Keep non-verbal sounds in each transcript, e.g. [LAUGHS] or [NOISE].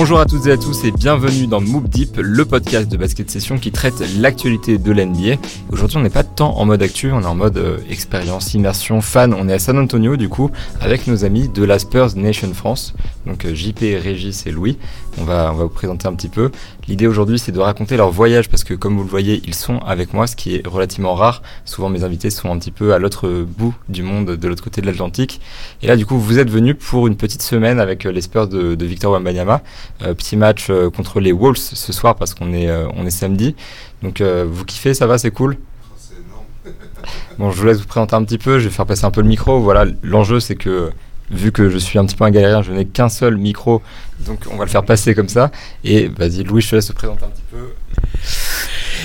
Bonjour à toutes et à tous et bienvenue dans Move Deep, le podcast de basket session qui traite l'actualité de l'NBA. Aujourd'hui, on n'est pas tant en mode actu, on est en mode euh, expérience, immersion, fan. On est à San Antonio du coup avec nos amis de la Spurs Nation France, donc euh, JP, Régis et Louis. On va, on va vous présenter un petit peu. L'idée aujourd'hui, c'est de raconter leur voyage parce que comme vous le voyez, ils sont avec moi, ce qui est relativement rare. Souvent, mes invités sont un petit peu à l'autre bout du monde, de l'autre côté de l'Atlantique. Et là, du coup, vous êtes venus pour une petite semaine avec euh, les Spurs de, de Victor Wembanyama. Euh, petit match euh, contre les Wolves ce soir parce qu'on est, euh, on est samedi. Donc, vous kiffez, ça va, c'est cool? [LAUGHS] Bon, je vous laisse vous présenter un petit peu. Je vais faire passer un peu le micro. Voilà, l'enjeu, c'est que vu que je suis un petit peu un galérien, je n'ai qu'un seul micro, donc on va le faire passer comme ça. Et vas-y, Louis, je te laisse te présenter un petit peu.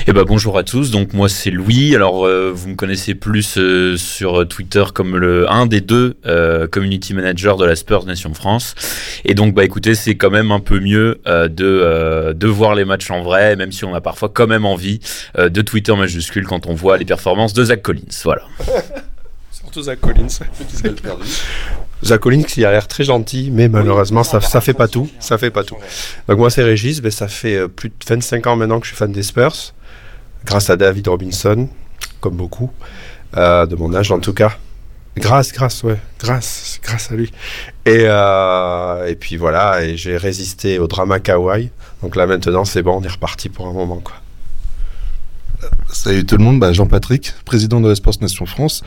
Eh ben bonjour à tous, donc moi c'est Louis. Alors euh, vous me connaissez plus euh, sur Twitter comme le un des deux euh, community managers de la Spurs Nation France. Et donc bah écoutez, c'est quand même un peu mieux euh, de euh, de voir les matchs en vrai, même si on a parfois quand même envie euh, de Twitter majuscule quand on voit les performances de Zach Collins. Voilà. [LAUGHS] Zach Collins. [LAUGHS] Zach Collins qui a l'air très gentil, mais malheureusement ça, ça fait pas tout. Ça fait pas tout. Donc moi c'est Régis, mais ça fait euh, plus de 25 ans maintenant que je suis fan des Spurs, grâce à David Robinson, comme beaucoup, euh, de mon âge en tout cas. Grâce, grâce, ouais, grâce, grâce à lui. Et, euh, et puis voilà, et j'ai résisté au drama Kawaii. Donc là maintenant c'est bon, on est reparti pour un moment quoi. Salut tout le monde, bah, Jean-Patrick, président de Sports Nation France,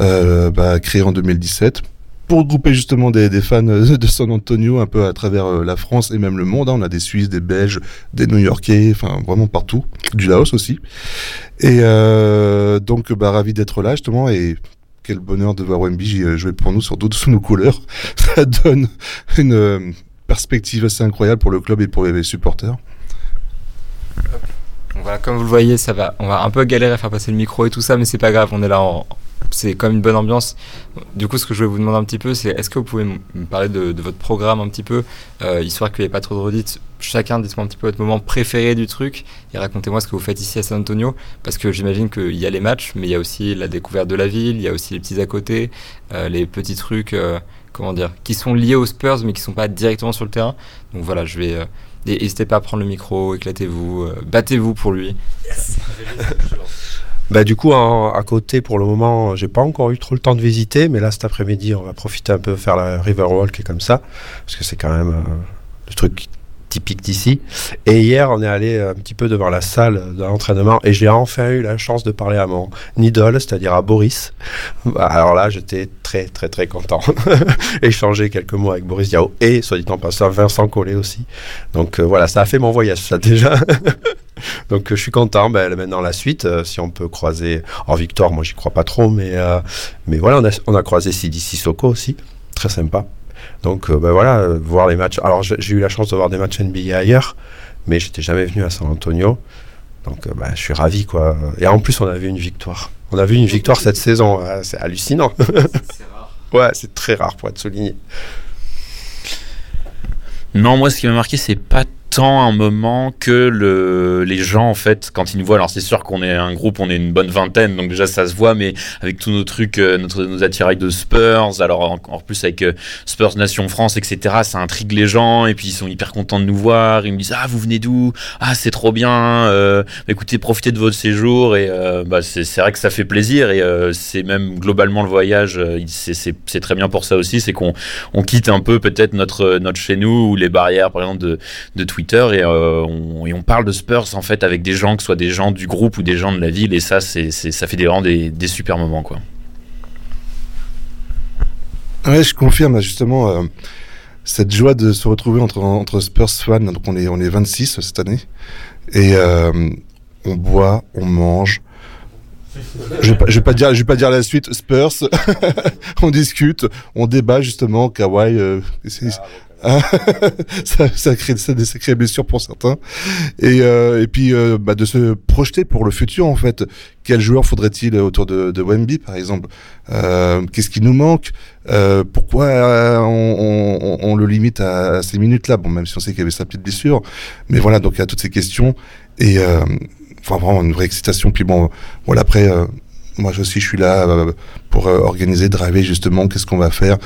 euh, bah, créé en 2017 pour regrouper justement des, fans euh, de San Antonio un peu à travers euh, la France et même le monde. hein. On a des Suisses, des Belges, des New-Yorkais, enfin vraiment partout, du Laos aussi. Et donc bah, ravi d'être là justement et quel bonheur de voir euh, jouer pour nous, surtout sous nos couleurs. [LAUGHS] Ça donne une perspective assez incroyable pour le club et pour les supporters. Comme vous le voyez. On va un peu galérer à faire passer le micro et tout ça, mais c'est pas grave. On est là. C'est comme une bonne ambiance. Du coup, ce que je voulais vous demander un petit peu, c'est est-ce que vous pouvez me parler de, votre programme un petit peu, euh, histoire qu'il n'y ait pas trop de redites. Chacun, dites-moi un petit peu votre moment préféré du truc et racontez-moi ce que vous faites ici à San Antonio, parce que j'imagine qu'il y a les matchs, mais il y a aussi la découverte de la ville, il y a aussi les petits à côté, euh, les petits trucs, euh, comment dire, qui sont liés aux Spurs, mais qui sont pas directement sur le terrain. Donc voilà, je vais. N'hésitez pas à prendre le micro, éclatez-vous, euh, battez-vous pour lui. [LAUGHS] Bah, du coup, en- à côté, pour le moment, j'ai pas encore eu trop le temps de visiter, mais là, cet après-midi, on va profiter un peu faire la Riverwalk et comme ça, parce que c'est quand même euh, le truc typique d'ici. Et hier, on est allé un petit peu devant la salle de l'entraînement et j'ai enfin eu la chance de parler à mon idole, c'est-à-dire à Boris. Alors là, j'étais très, très, très content. [LAUGHS] Échanger quelques mots avec Boris Diaw et, soit dit en passant, Vincent Collet aussi. Donc euh, voilà, ça a fait mon voyage, ça déjà. [LAUGHS] Donc je suis content. Ben, maintenant la suite, euh, si on peut croiser. En Victor, moi j'y crois pas trop, mais euh, mais voilà, on a, on a croisé Sidi Sissoko aussi, très sympa. Donc ben voilà, voir les matchs. Alors j'ai eu la chance de voir des matchs NBA ailleurs, mais j'étais jamais venu à San Antonio. Donc ben, je suis ravi quoi. Et en plus on a vu une victoire. On a vu une victoire cette saison. Ouais, c'est hallucinant. [LAUGHS] ouais, c'est très rare pour être souligné. Non, moi, ce qui m'a marqué, c'est pas tant un moment que le, les gens, en fait, quand ils nous voient, alors c'est sûr qu'on est un groupe, on est une bonne vingtaine, donc déjà ça se voit, mais avec tous nos trucs, euh, notre, nos attirails de Spurs, alors en- plus avec euh, Spurs Nation France, etc., ça intrigue les gens, et puis ils sont hyper contents de nous voir, ils me disent, ah, vous venez d'où? Ah, c'est trop bien, euh, écoutez, profitez de votre séjour, et euh, bah, c'est vrai que ça fait plaisir, et euh, c'est même globalement le voyage, euh, c'est- très bien pour ça aussi, c'est qu'on on quitte un peu peut-être notre, notre chez nous, ou les barrières, par exemple, de, de et, euh, et on parle de Spurs en fait avec des gens, que ce soit des gens du groupe ou des gens de la ville, et ça, c'est, ça fait vraiment des, des super moments quoi. Ouais, je confirme justement euh, cette joie de se retrouver entre, Spurs fans. Donc on est, on est 26 cette année. Et euh, on boit, on mange. Je vais pas, vais pas dire, je vais pas dire la suite. Spurs, [LAUGHS] on discute, on débat justement. Kawhi, euh, Ah, [LAUGHS] ça, ça crée des sacrées blessures pour certains. Et, euh, et puis euh, bah, de se projeter pour le futur en fait. Quel joueur faudrait-il autour de, de Wemby par exemple? Euh, Qu'est-ce qui nous manque? Pourquoi on, le limite à, ces minutes-là? Bon, même si on sait qu'il y avait sa petite blessure, mais voilà. Donc il y a toutes ces questions et enfin vraiment une vraie excitation. Puis bon, voilà après. moi aussi, je suis là pour organiser, driver justement. Qu'est-ce qu'on va faire?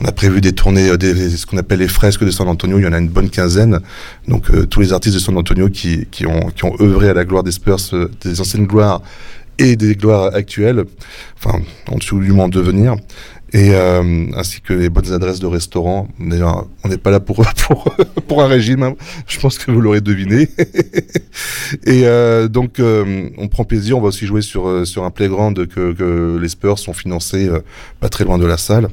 On a prévu des tournées, des, ce qu'on appelle les fresques de San Antonio. Il y en a une bonne quinzaine. Donc tous les artistes de San Antonio qui, ont, œuvré à la gloire des Spurs, des anciennes gloires et des gloires actuelles, enfin en dessous du monde devenir et euh, ainsi que les bonnes adresses de restaurants. D'ailleurs, on n'est pas là pour [LAUGHS] pour, un régime, hein. je pense que vous l'aurez deviné. [LAUGHS] et euh, donc, euh, on prend plaisir. On va aussi jouer sur euh, sur un playground que, les Spurs sont financés euh, pas très loin de la salle.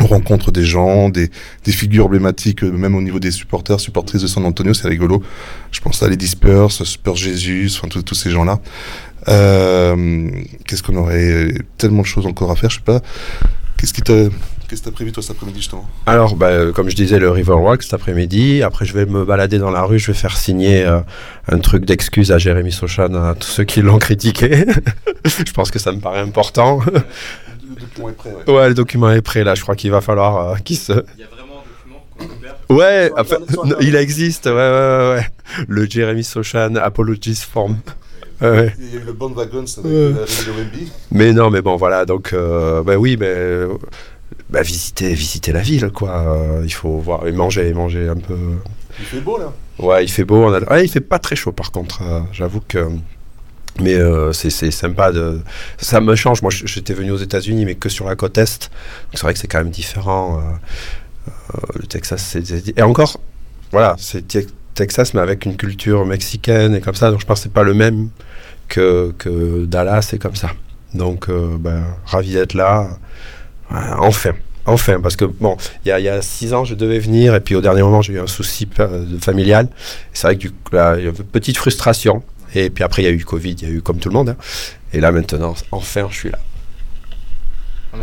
On rencontre des gens, des, des figures emblématiques, même au niveau des supporters, supportrices de San Antonio, c'est rigolo. Je pense à Lady Spurs, Spurs Jésus, enfin tous ces gens-là. Euh, Qu'est-ce qu'on aurait tellement de choses encore à faire, je sais pas. Qu'est-ce qui t'a Qu'est-ce que tu as prévu toi cet après-midi justement? Alors, bah, comme je disais, le Riverwalk cet après-midi. Après, je vais me balader dans la rue, je vais faire signer euh, un truc d'excuse à Jérémy Sochan, à tous ceux qui l'ont critiqué. [LAUGHS] je pense que ça me paraît important. Le document est prêt, ouais. ouais, le document est prêt là. Je crois qu'il va falloir euh, qu'il se. Il y a vraiment un document qu'on Ouais, enfin, non, il existe. Ouais, ouais, ouais, ouais. Le Jérémy Sochan Apologies Form. Ouais. Il y a eu le Bandwagons avec Ouais. la. Mais non, mais bon, voilà. Donc, euh, bah oui, mais euh, bah, visiter, visiter la ville, quoi. Euh, il faut voir et manger, manger un peu. Il fait beau là. Ouais, il fait beau. On a... ouais, il fait pas très chaud, par contre. euh, J'avoue que. Mais euh, c'est sympa. Ça me change. Moi, j'étais venu aux États-Unis, mais que sur la côte est. C'est vrai que c'est quand même différent. euh, euh, le Texas, c'est et encore, voilà, c'est Te- Texas, mais avec une culture mexicaine et comme ça. Donc je pense que c'est pas le même que Dallas et comme ça. Donc, ben, ravi d'être là. Enfin. Enfin, parce que bon, il y y a six ans, je devais venir, et puis au dernier moment, j'ai eu un souci familial. C'est vrai que du coup, là, y avait une petite frustration. Et puis après, il y a eu Covid, il y a eu comme tout le monde. hein. Et là, maintenant, enfin, je suis là.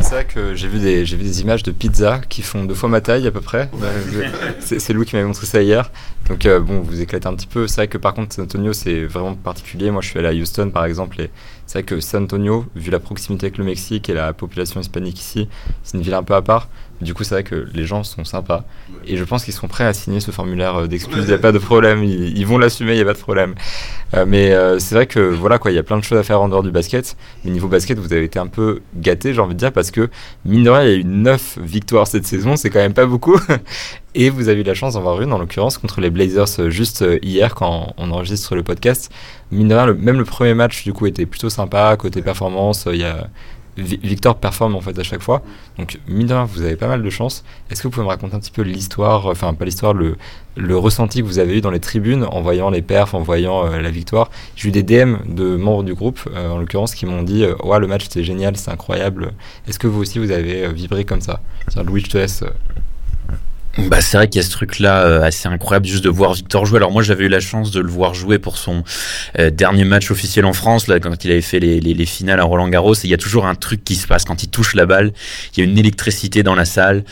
C'est vrai que j'ai vu, des, j'ai vu des images de pizza qui font deux fois ma taille à peu près. [LAUGHS] C'est, c'est Lou qui m'avait montré ça hier. Donc euh, bon, vous éclatez un petit peu. C'est vrai que par contre, San Antonio, c'est vraiment particulier. Moi, je suis allé à Houston par exemple. Et c'est vrai que San Antonio, vu la proximité avec le Mexique et la population hispanique ici, c'est une ville un peu à part. Du coup, c'est vrai que les gens sont sympas. Et je pense qu'ils seront prêts à signer ce formulaire euh, d'excuse. Il n'y a pas de problème. Ils, vont l'assumer, il n'y a pas de problème. Euh, mais euh, c'est vrai que voilà quoi, il y a plein de choses à faire en dehors du basket. Mais niveau basket, vous avez été un peu gâté, j'ai envie de dire, parce que mine de rien, il y a eu 9 victoires cette saison, c'est quand même pas beaucoup. Et vous avez eu la chance d'en avoir une, en l'occurrence, contre les Blazers euh, juste euh, hier quand on enregistre le podcast. Mine de rien, le- même le premier match, du coup, était plutôt sympa. Côté performance, euh, il y a. Vi- Victor performe en fait à chaque fois. Donc, mine de rien, vous avez pas mal de chance. Est-ce que vous pouvez me raconter un petit peu l'histoire, enfin, pas l'histoire, le, le ressenti que vous avez eu dans les tribunes en voyant les perfs, en voyant euh, la victoire? J'ai eu des DM de membres du groupe, euh, en l'occurrence, qui m'ont dit euh, Ouais, le match c'était génial, c'est incroyable. Est-ce que vous aussi vous avez vibré comme ça? Tiens, Louis, je te laisse. Bah, c'est vrai qu'il y a ce truc-là euh, assez incroyable juste de voir Victor jouer. Alors moi j'avais eu la chance de le voir jouer pour son euh, dernier match officiel en France, là, quand il avait fait les, les, les finales à Roland Garros. Il y a toujours un truc qui se passe quand il touche la balle. Il y a une électricité dans la salle.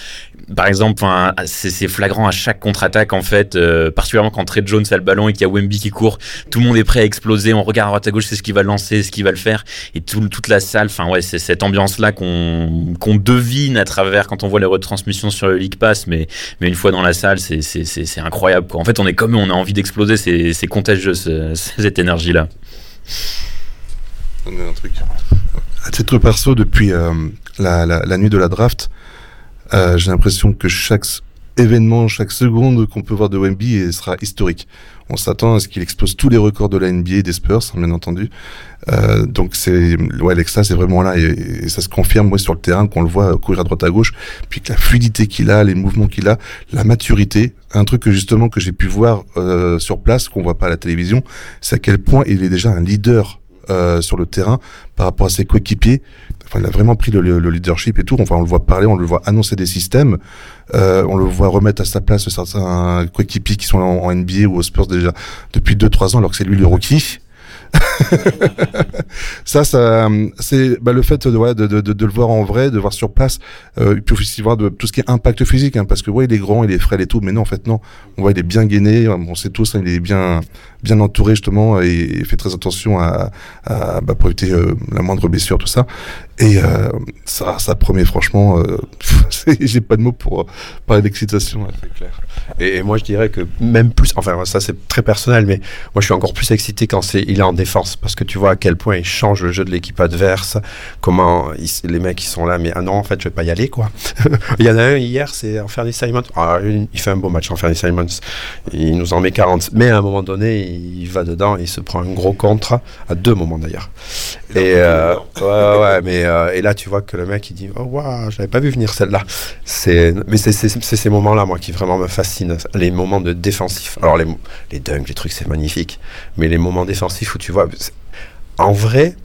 Par exemple, c'est flagrant à chaque contre-attaque en fait, euh, particulièrement quand Trey Jones a le ballon et qu'il y a Wemby qui court. Tout le monde est prêt à exploser. On regarde à droite à gauche, c'est ce qu'il va lancer, ce qu'il va le faire. Et tout, toute la salle, enfin ouais, c'est cette ambiance-là qu'on qu'on devine à travers quand on voit les retransmissions sur le League Pass, mais mais une fois dans la salle, c'est incroyable. En fait, on est comme on a envie d'exploser. C'est contagieux ce- cette énergie-là. un truc. À titre perso, depuis euh, la, la nuit de la draft, euh, j'ai l'impression que chaque événement, chaque seconde qu'on peut voir de Wemby sera historique. On s'attend à ce qu'il explose tous les records de la NBA des Spurs, hein, bien entendu. Euh, donc c'est ouais, l'extase est vraiment là et, et ça se confirme ouais, sur le terrain qu'on le voit courir à droite à gauche, puis que la fluidité qu'il a, les mouvements qu'il a, la maturité, un truc que justement que j'ai pu voir euh, sur place qu'on voit pas à la télévision, c'est à quel point il est déjà un leader sur le terrain par rapport à ses coéquipiers. Enfin, il a vraiment pris le, le- le leadership et tout. Enfin, on le voit parler, on le voit annoncer des systèmes, euh, on le voit remettre à sa place certains coéquipiers qui sont en, en NBA ou aux Spurs déjà depuis 2-3 ans, alors que c'est lui le rookie. [LAUGHS] ça, ça, c'est bah, le fait de, voilà, de, de, de, le voir en vrai, de voir sur place, euh, puis aussi voir de tout ce qui est impact physique, hein, parce que ouais, il est grand, il est frêle et tout, mais non, en fait, non. On voit, il est bien gainé, on sait tous, hein, il est bien, bien entouré justement, et, et fait très attention à, à bah, pour éviter euh, la moindre blessure, tout ça. Et euh, ça, ça promet franchement, euh, [LAUGHS] j'ai pas de mots pour euh, parler d'excitation. C'est clair. Et, et moi, je dirais que même plus, enfin, ça c'est très personnel, mais moi, je suis encore plus excité quand c'est, il est en défense, parce que tu vois à quel point il change le jeu de l'équipe adverse, comment les mecs ils sont là, mais ah non, en fait, je vais pas y aller, quoi. [LAUGHS] il y en a un hier, c'est Anthony Simons. Ah, il fait un beau match, Anthony Simons. Il nous en met 40. Mais à un moment donné, il va dedans, il se prend un gros contre, à deux moments d'ailleurs. Et, euh, ouais, ouais, [LAUGHS] mais euh, et là, tu vois que le mec, il dit, oh, waouh, j'avais pas vu venir celle-là. C'est, mais c'est ces moments-là, moi, qui vraiment me fascinent. Les moments de défensif. Alors, les, les dunks, les trucs, c'est magnifique. Mais les moments défensifs où tu vois, en vrai,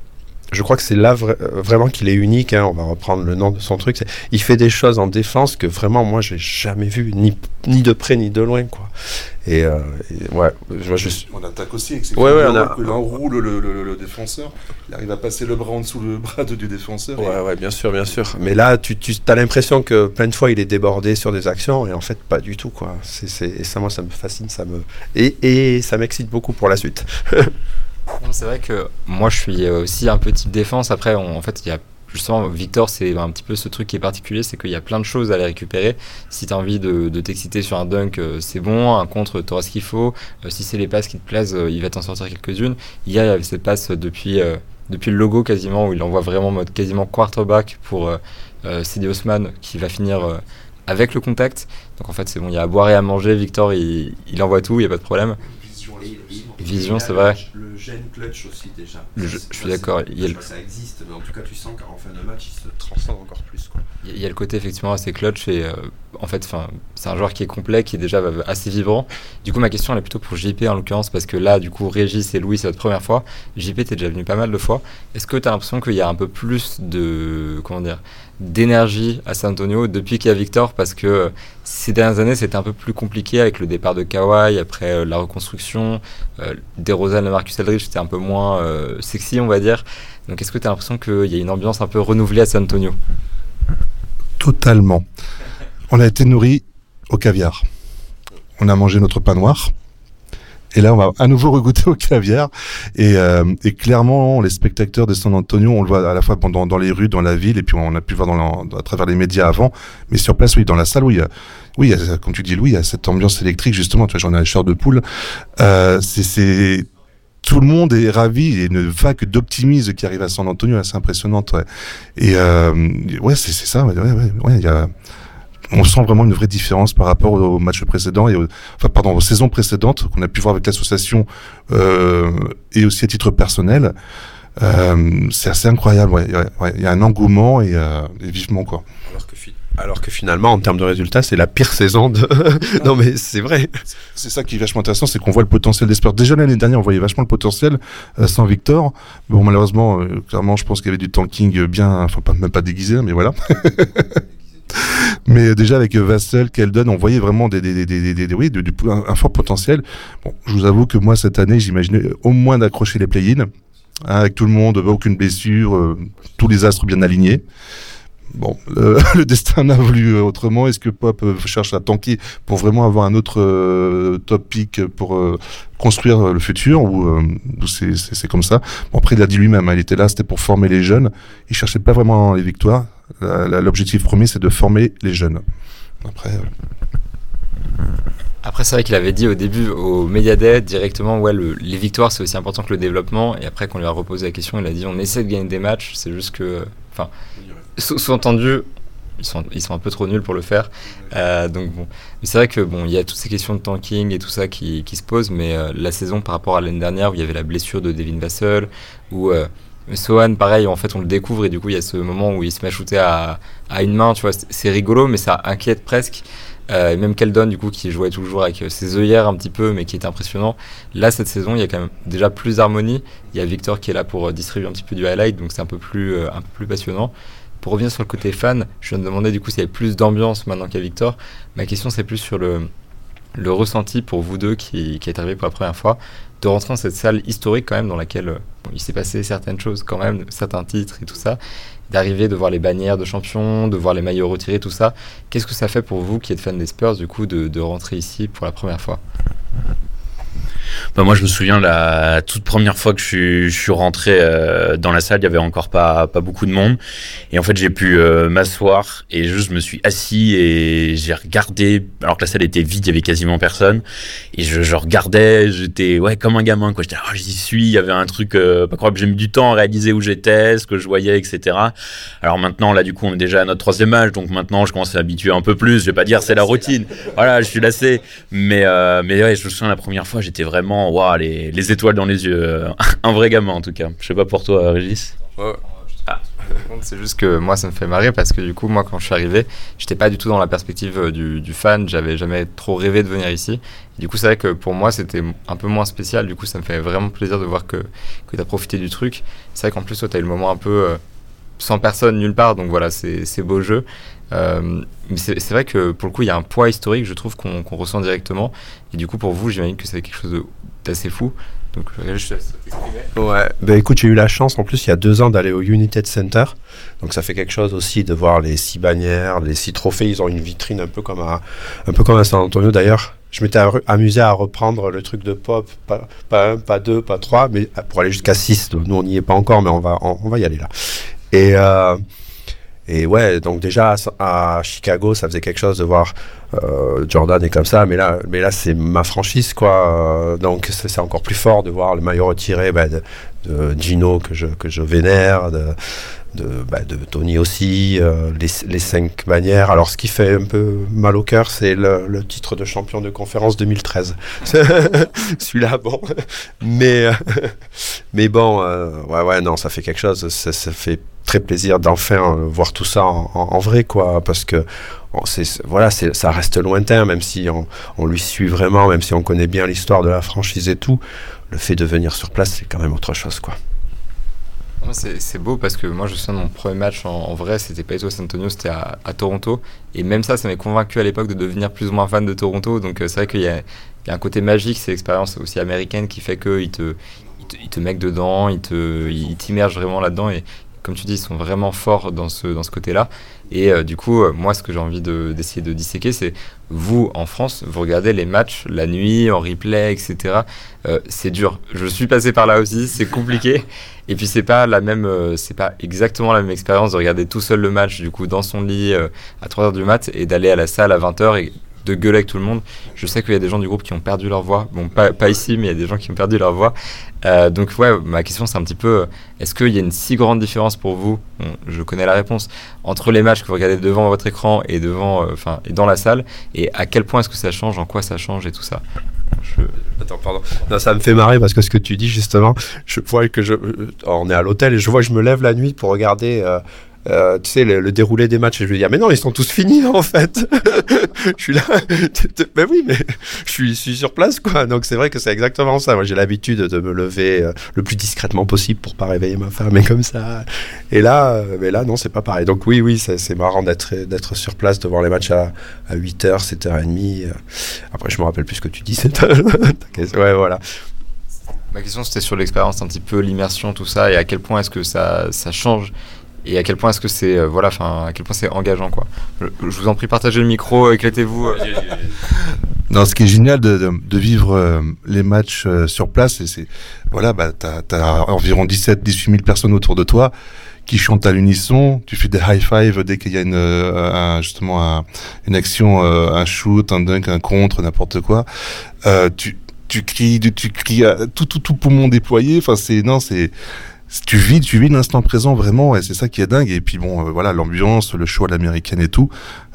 je crois que c'est là euh, vraiment qu'il est unique. Hein. on va reprendre le nom de son truc. Il fait des choses en défense que vraiment moi j'ai jamais vu ni, ni de près ni de loin quoi. Et, euh, ouais, je, je... on attaque aussi. Avec ouais, ouais, on a... que l'enroule le, le, le, défenseur. Il arrive à passer le bras en dessous le bras du défenseur. Ouais, ouais, bien sûr, bien sûr. Mais là, tu, tu as l'impression que plein de fois il est débordé sur des actions et en fait pas du tout quoi. C'est, et ça moi ça me fascine, ça me et, et ça m'excite beaucoup pour la suite. [LAUGHS] C'est vrai que moi je suis euh, aussi un peu type défense. Après, en fait, il y a justement, Victor, c'est un petit peu ce truc qui est particulier, c'est qu'il y a plein de choses à aller récupérer. Si tu as envie de, t'exciter sur un dunk, euh, c'est bon. Un contre, tu auras ce qu'il faut. Euh, si c'est les passes qui te plaisent, il va t'en sortir quelques-unes. Il y avait cette passe depuis, depuis le logo quasiment, où il envoie vraiment mode quasiment quarterback pour Cedi Osman qui va finir avec le contact. Donc en fait, c'est bon, il y a à boire et à manger. Victor, il, il envoie tout, il n'y a pas de problème. Vision, c'est vrai. Le gène clutch aussi déjà. je, suis d'accord. Il Ça existe, mais en tout cas, tu sens qu'en fin de match, il se transcende encore plus. Quoi. Il y a le côté effectivement assez clutch et euh, en fait, c'est un joueur qui est complet, qui est déjà assez vibrant. Du coup, ma question elle est plutôt pour JP en l'occurrence parce que là, du coup, Régis et Louis, c'est votre première fois. JP, t'es déjà venu pas mal de fois. Est-ce que tu as l'impression qu'il y a un peu plus de comment dire d'énergie à San Antonio depuis qu'il y a Victor parce que ces dernières années c'était un peu plus compliqué avec le départ de Kawhi après euh, la reconstruction euh, des Rosanne et Marcus Aldridge c'était un peu moins euh, sexy on va dire. Donc est-ce que tu as l'impression qu'il y a une ambiance un peu renouvelée à San Antonio? Totalement. On a été nourri au caviar. On a mangé notre pain noir et là, on va à nouveau regoûter au caviar. Et, euh, et, clairement, les spectateurs de San Antonio, on le voit à la fois dans, dans les rues, dans la ville, et puis on a pu voir dans à travers les médias avant. Mais sur place, oui, dans la salle, oui, il a, oui, comme tu dis, Louis, il y a cette ambiance électrique, justement. Tu vois, j'en ai un chair de poule. Euh, c'est tout le monde est ravi et une vague d'optimisme qui arrive à San Antonio, assez impressionnante. Ouais. Et euh, ouais, c'est ça. Ouais, ouais, ouais, il y a on sent vraiment une vraie différence par rapport au match précédent et enfin pardon aux saisons précédentes qu'on a pu voir avec l'association euh, et aussi à titre personnel. Euh, c'est assez incroyable. Ouais. Il y a un engouement et, euh, et vivement quoi. Alors que, alors que finalement, en termes de résultats, c'est la pire saison de. [LAUGHS] non, mais c'est vrai. C'est ça qui est vachement intéressant, c'est qu'on voit le potentiel des sports. Déjà l'année dernière, on voyait vachement le potentiel euh, sans Victor. Bon, malheureusement, euh, clairement, je pense qu'il y avait du tanking bien, enfin, pas, même pas déguisé, mais voilà. [LAUGHS] Mais déjà avec Vassel, Keldon, on voyait vraiment des, des, des, des oui, un, fort potentiel. Bon, je vous avoue que moi cette année, j'imaginais au moins d'accrocher les play-in, hein, avec tout le monde, aucune blessure, euh, tous les astres bien alignés. Bon, le, [LAUGHS] destin n'a voulu euh, autrement. Est-ce que Pop euh, cherche à tanker pour vraiment avoir un autre euh, top pick pour construire le futur ou c'est comme ça? Bon, Après, il a dit lui-même, hein, il était là, c'était pour former les jeunes. Il cherchait pas vraiment les victoires. L'objectif premier, c'est de former les jeunes. Après. Après, c'est vrai qu'il avait dit au début au Media Day directement, ouais, les victoires c'est aussi important que le développement. Et après, qu'on lui a reposé la question, il a dit on essaie de gagner des matchs, c'est juste que, enfin, sous-entendu, ils sont, ils sont un peu trop nuls pour le faire. Euh, donc mais c'est vrai que bon, y a toutes ces questions de tanking et tout ça qui, se posent, mais euh, la saison par rapport à l'année dernière où il y avait la blessure de Devin Vassell, euh, Sohan, pareil, en fait, on le découvre et du coup, il y a ce moment où il se met à shooter à, une main, tu vois, c'est rigolo, mais ça inquiète presque. Euh, même Keldon, du coup, qui jouait toujours avec ses œillères un petit peu, mais qui est impressionnant. Là, cette saison, il y a quand même déjà plus d'harmonie. Il y a Victor qui est là pour distribuer un petit peu du highlight, donc c'est un peu plus, un peu plus passionnant. Pour revenir sur le côté fan, je me demandais du coup s'il y avait plus d'ambiance maintenant qu'il y a Victor. Ma question c'est plus sur le, le ressenti pour vous deux qui, qui est arrivé pour la première fois de rentrer dans cette salle historique quand même dans laquelle il s'est passé certaines choses quand même, certains titres et tout ça, d'arriver de voir les bannières de champions, de voir les maillots retirés, tout ça. Qu'est-ce que ça fait pour vous qui êtes fan des Spurs du coup de rentrer ici pour la première fois? Bah moi, je me souviens la toute première fois que je suis, rentré euh, dans la salle, il y avait encore pas pas beaucoup de monde, et en fait, j'ai pu euh, m'asseoir et juste je me suis assis et j'ai regardé, alors que la salle était vide, il y avait quasiment personne, et je, regardais, j'étais ouais comme un gamin quoi. J'étais ah j'y suis, il y avait un truc euh, pas croyable. J'ai mis du temps à réaliser où j'étais, ce que je voyais, etc. Alors maintenant là, du coup, on est déjà à notre troisième âge, donc maintenant je commence à m'habituer un peu plus. Je vais pas dire c'est la routine, voilà, je suis lassé, mais mais ouais, je me souviens la première fois, j'étais vraiment waouh les, les, étoiles dans les yeux. [LAUGHS] un vrai gamin en tout cas. Je sais pas pour toi, Régis. Ouais. Ah. C'est juste que moi ça me fait marrer parce que du coup moi quand je suis arrivé j'étais pas du tout dans la perspective euh, du, du fan, j'avais jamais trop rêvé de venir ici. Et du coup c'est vrai que pour moi c'était un peu moins spécial, du coup ça me fait vraiment plaisir de voir que, que tu as profité du truc. C'est vrai qu'en plus toi tu as eu le moment un peu euh, sans personne nulle part, donc voilà c'est beau jeu. Euh, mais c'est vrai que pour le coup il y a un poids historique je trouve qu'on ressent directement. Et du coup pour vous j'imagine que c'est quelque chose d'assez fou. Donc, je Ouais, bah écoute, j'ai eu la chance en plus il y a deux ans d'aller au United Center. Donc ça fait quelque chose aussi de voir les six bannières, les six trophées. Ils ont une vitrine un peu comme à, un peu comme à San Antonio d'ailleurs. Je m'étais amusé à reprendre le truc de pop, pas, un, pas deux, pas trois, mais pour aller jusqu'à six. Nous on n'y est pas encore, mais on va, on, va y aller là. Et euh, et ouais, donc déjà à, Chicago, ça faisait quelque chose de voir euh, Jordan et comme ça, mais là, mais là c'est ma franchise quoi. donc c'est encore plus fort de voir le maillot retiré bah, de, Gino que je que je vénère, de de, bah, Tony aussi, euh, les, les, cinq bannières. Alors ce qui fait un peu mal au cœur, c'est le, titre de champion de conférence 2013. [LAUGHS] Celui-là, bon, [LAUGHS] mais mais bon, euh, ouais ouais non, ça fait quelque chose. Ça, ça fait très plaisir d'enfin euh, voir tout ça en, vrai, quoi, parce que voilà, ça reste lointain, même si on, lui suit vraiment, même si on connaît bien l'histoire de la franchise et tout. Le fait de venir sur place, c'est quand même autre chose, quoi. C'est beau parce que moi je souviens de mon premier match en, vrai, c'était pas San Antonio, c'était à, Toronto. Et même ça, ça m'a convaincu à l'époque de devenir plus ou moins fan de Toronto. Donc euh, c'est vrai qu'il y, a un côté magique, c'est l'expérience aussi américaine qui fait qu'il te, il te, il te dedans, il t'immerge vraiment là-dedans. Et, comme tu dis, sont vraiment forts dans ce, dans ce côté-là. Et euh, du coup, euh, moi, ce que j'ai envie d'essayer de, disséquer, c'est vous, en France, vous regardez les matchs la nuit, en replay, etc. Euh, c'est dur. Je suis passé par là aussi, c'est compliqué. Et puis, c'est pas la même, c'est pas exactement la même expérience de regarder tout seul le match, du coup, dans son lit à 3h du mat et d'aller à la salle à 20h et de gueuler avec tout le monde. Je sais qu'il y a des gens du groupe qui ont perdu leur voix. Bon, pas, ici, mais il y a des gens qui ont perdu leur voix. Euh, donc, ouais, ma question, c'est un petit peu est-ce qu'il y a une si grande différence pour vous? Je connais la réponse entre les matchs que vous regardez devant votre écran et devant, euh, enfin, et dans la salle, et à quel point est-ce que ça change, en quoi ça change et tout ça? Attends, pardon. Non, ça me fait marrer parce que ce que tu dis justement, je vois que je, euh, on est à l'hôtel et je vois que je me lève la nuit pour regarder tu sais, le, déroulé des matchs, je lui dis, mais non, ils sont tous finis, en fait. [LAUGHS] je suis là, ben oui, mais je suis, sur place, quoi. Donc c'est vrai que c'est exactement ça. Moi, j'ai l'habitude de me lever euh, le plus discrètement possible pour pas réveiller ma femme, et comme ça. Et là, euh, mais là, non, c'est pas pareil. Donc oui, oui, c'est marrant d'être d'être sur place, de voir les matchs à, à 8h, 7h30. Après, je me rappelle plus ce que tu dis. [LAUGHS] ouais, voilà. Ma question, c'était sur l'expérience, un petit peu l'immersion, tout ça, et à quel point est-ce que ça, ça change et à quel point est-ce que c'est euh, voilà enfin à quel point c'est engageant quoi. Je, vous en prie partagez le micro éclatez-vous. Euh. [LAUGHS] non ce qui est génial de, de, vivre euh, les matchs sur place c'est voilà bah t'as as environ 17 18 000 personnes autour de toi qui chantent à l'unisson. Tu fais des high five dès qu'il y a une un, justement une action un shoot un dunk un contre n'importe quoi. Tu tu cries tu cries tout tout tout poumon déployé. Enfin c'est non c'est tu vis, tu vis l'instant présent vraiment, et c'est ça qui est dingue. Et puis bon, euh, voilà, l'ambiance, le show à l'américaine et tout,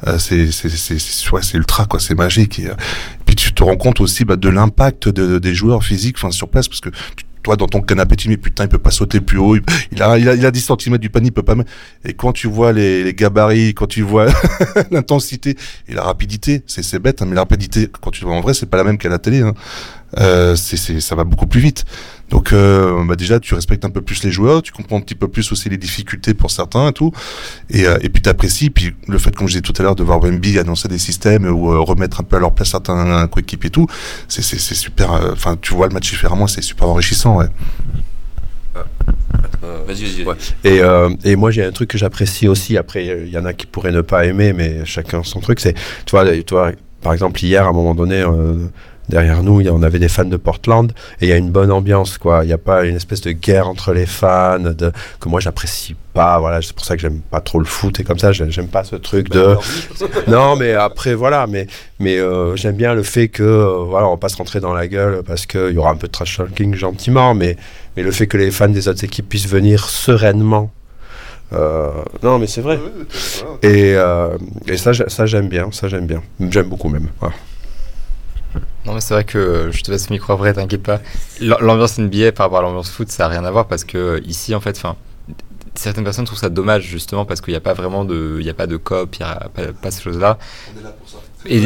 euh, c'est c'est c'est c'est ultra quoi, c'est magique. Et, euh, puis tu te rends compte aussi bah, de l'impact de, des joueurs physiques, enfin sur place, parce que toi dans ton canapé tu mais putain il peut pas sauter plus haut il, a, il a il a 10 cm du panier il peut pas et quand tu vois les, les gabarits quand tu vois [LAUGHS] l'intensité et la rapidité c'est c'est bête hein, mais la rapidité quand tu vois en vrai c'est pas la même qu'à la télé hein. Euh, c'est ça va beaucoup plus vite donc euh, bah déjà tu respectes un peu plus les joueurs, tu comprends un petit peu plus aussi les difficultés pour certains et tout, et, euh, et puis t'apprécies. Puis le fait, comme je disais tout à l'heure, de voir Wemby annoncer des systèmes ou euh, remettre un peu à leur place certains coéquipiers et tout, c'est c'est super. Euh, enfin, tu vois le match différemment, c'est super enrichissant, ouais. Vas-y, vas-y. Et, euh, et moi, j'ai un truc que j'apprécie aussi. Après, il y en a qui pourraient ne pas aimer, mais chacun son truc. C'est, tu vois, tu vois, par exemple, hier, à un moment donné, euh, derrière nous, on avait des fans de Portland et il y a une bonne ambiance, quoi. Il n'y a pas une espèce de guerre entre les fans de, que moi j'apprécie pas. Voilà, c'est pour ça que j'aime pas trop le foot et comme ça, j'aime pas ce truc de. [LAUGHS] non, mais après voilà, mais mais euh, j'aime bien le fait que euh, voilà, on va pas se rentrer dans la gueule parce qu'il y aura un peu de trash talking gentiment, mais mais le fait que les fans des autres équipes puissent venir sereinement euh, non, mais c'est vrai. Et, euh, et ça, ça j'aime bien. Ça, j'aime bien. J'aime beaucoup même. Non, mais c'est vrai que je te laisse le micro après, t'inquiète pas. L'ambiance NBA par rapport à l'ambiance foot, ça n'a rien à voir parce que ici, en fait, enfin, certaines personnes trouvent ça dommage justement parce qu'il n'y a pas vraiment de, il a pas de cop, il n'y a pas, pas ces choses-là. On est là pour ça. Et,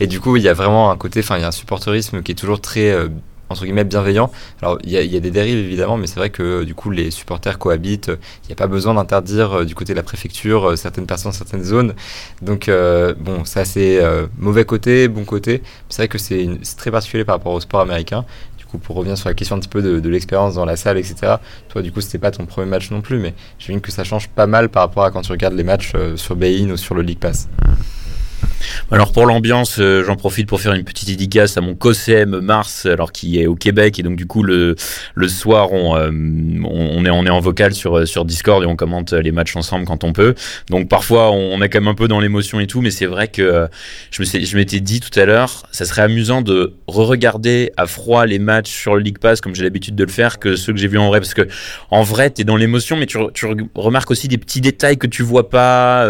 [LAUGHS] et, du coup, il y a vraiment un côté, enfin, il y a un supporterisme qui est toujours très euh, entre guillemets bienveillant. Alors il y, a des dérives évidemment, mais c'est vrai que du coup les supporters cohabitent. Il n'y a pas besoin d'interdire euh, du côté de la préfecture euh, certaines personnes certaines zones. Donc euh, bon, ça c'est mauvais côté, bon côté. C'est vrai que c'est très particulier par rapport au sport américain. Du coup, pour revenir sur la question un petit peu de, de l'expérience dans la salle, etc. Toi, du coup, c'était pas ton premier match non plus, mais j'imagine que ça change pas mal par rapport à quand tu regardes les matchs sur Bein ou sur le League Pass. Alors pour l'ambiance, euh, j'en profite pour faire une petite dédicace à mon COSEM Mars, alors qui est au Québec et donc du coup le le soir on, euh, on, est on est en vocal sur euh, sur Discord et on commente les matchs ensemble quand on peut. Donc parfois on, est quand même un peu dans l'émotion et tout, mais c'est vrai que je me je m'étais dit tout à l'heure, ça serait amusant de re-regarder à froid les matchs sur le League Pass comme j'ai l'habitude de le faire que ceux que j'ai vus en vrai parce que en vrai t'es dans l'émotion, mais tu, tu remarques aussi des petits détails que tu vois pas.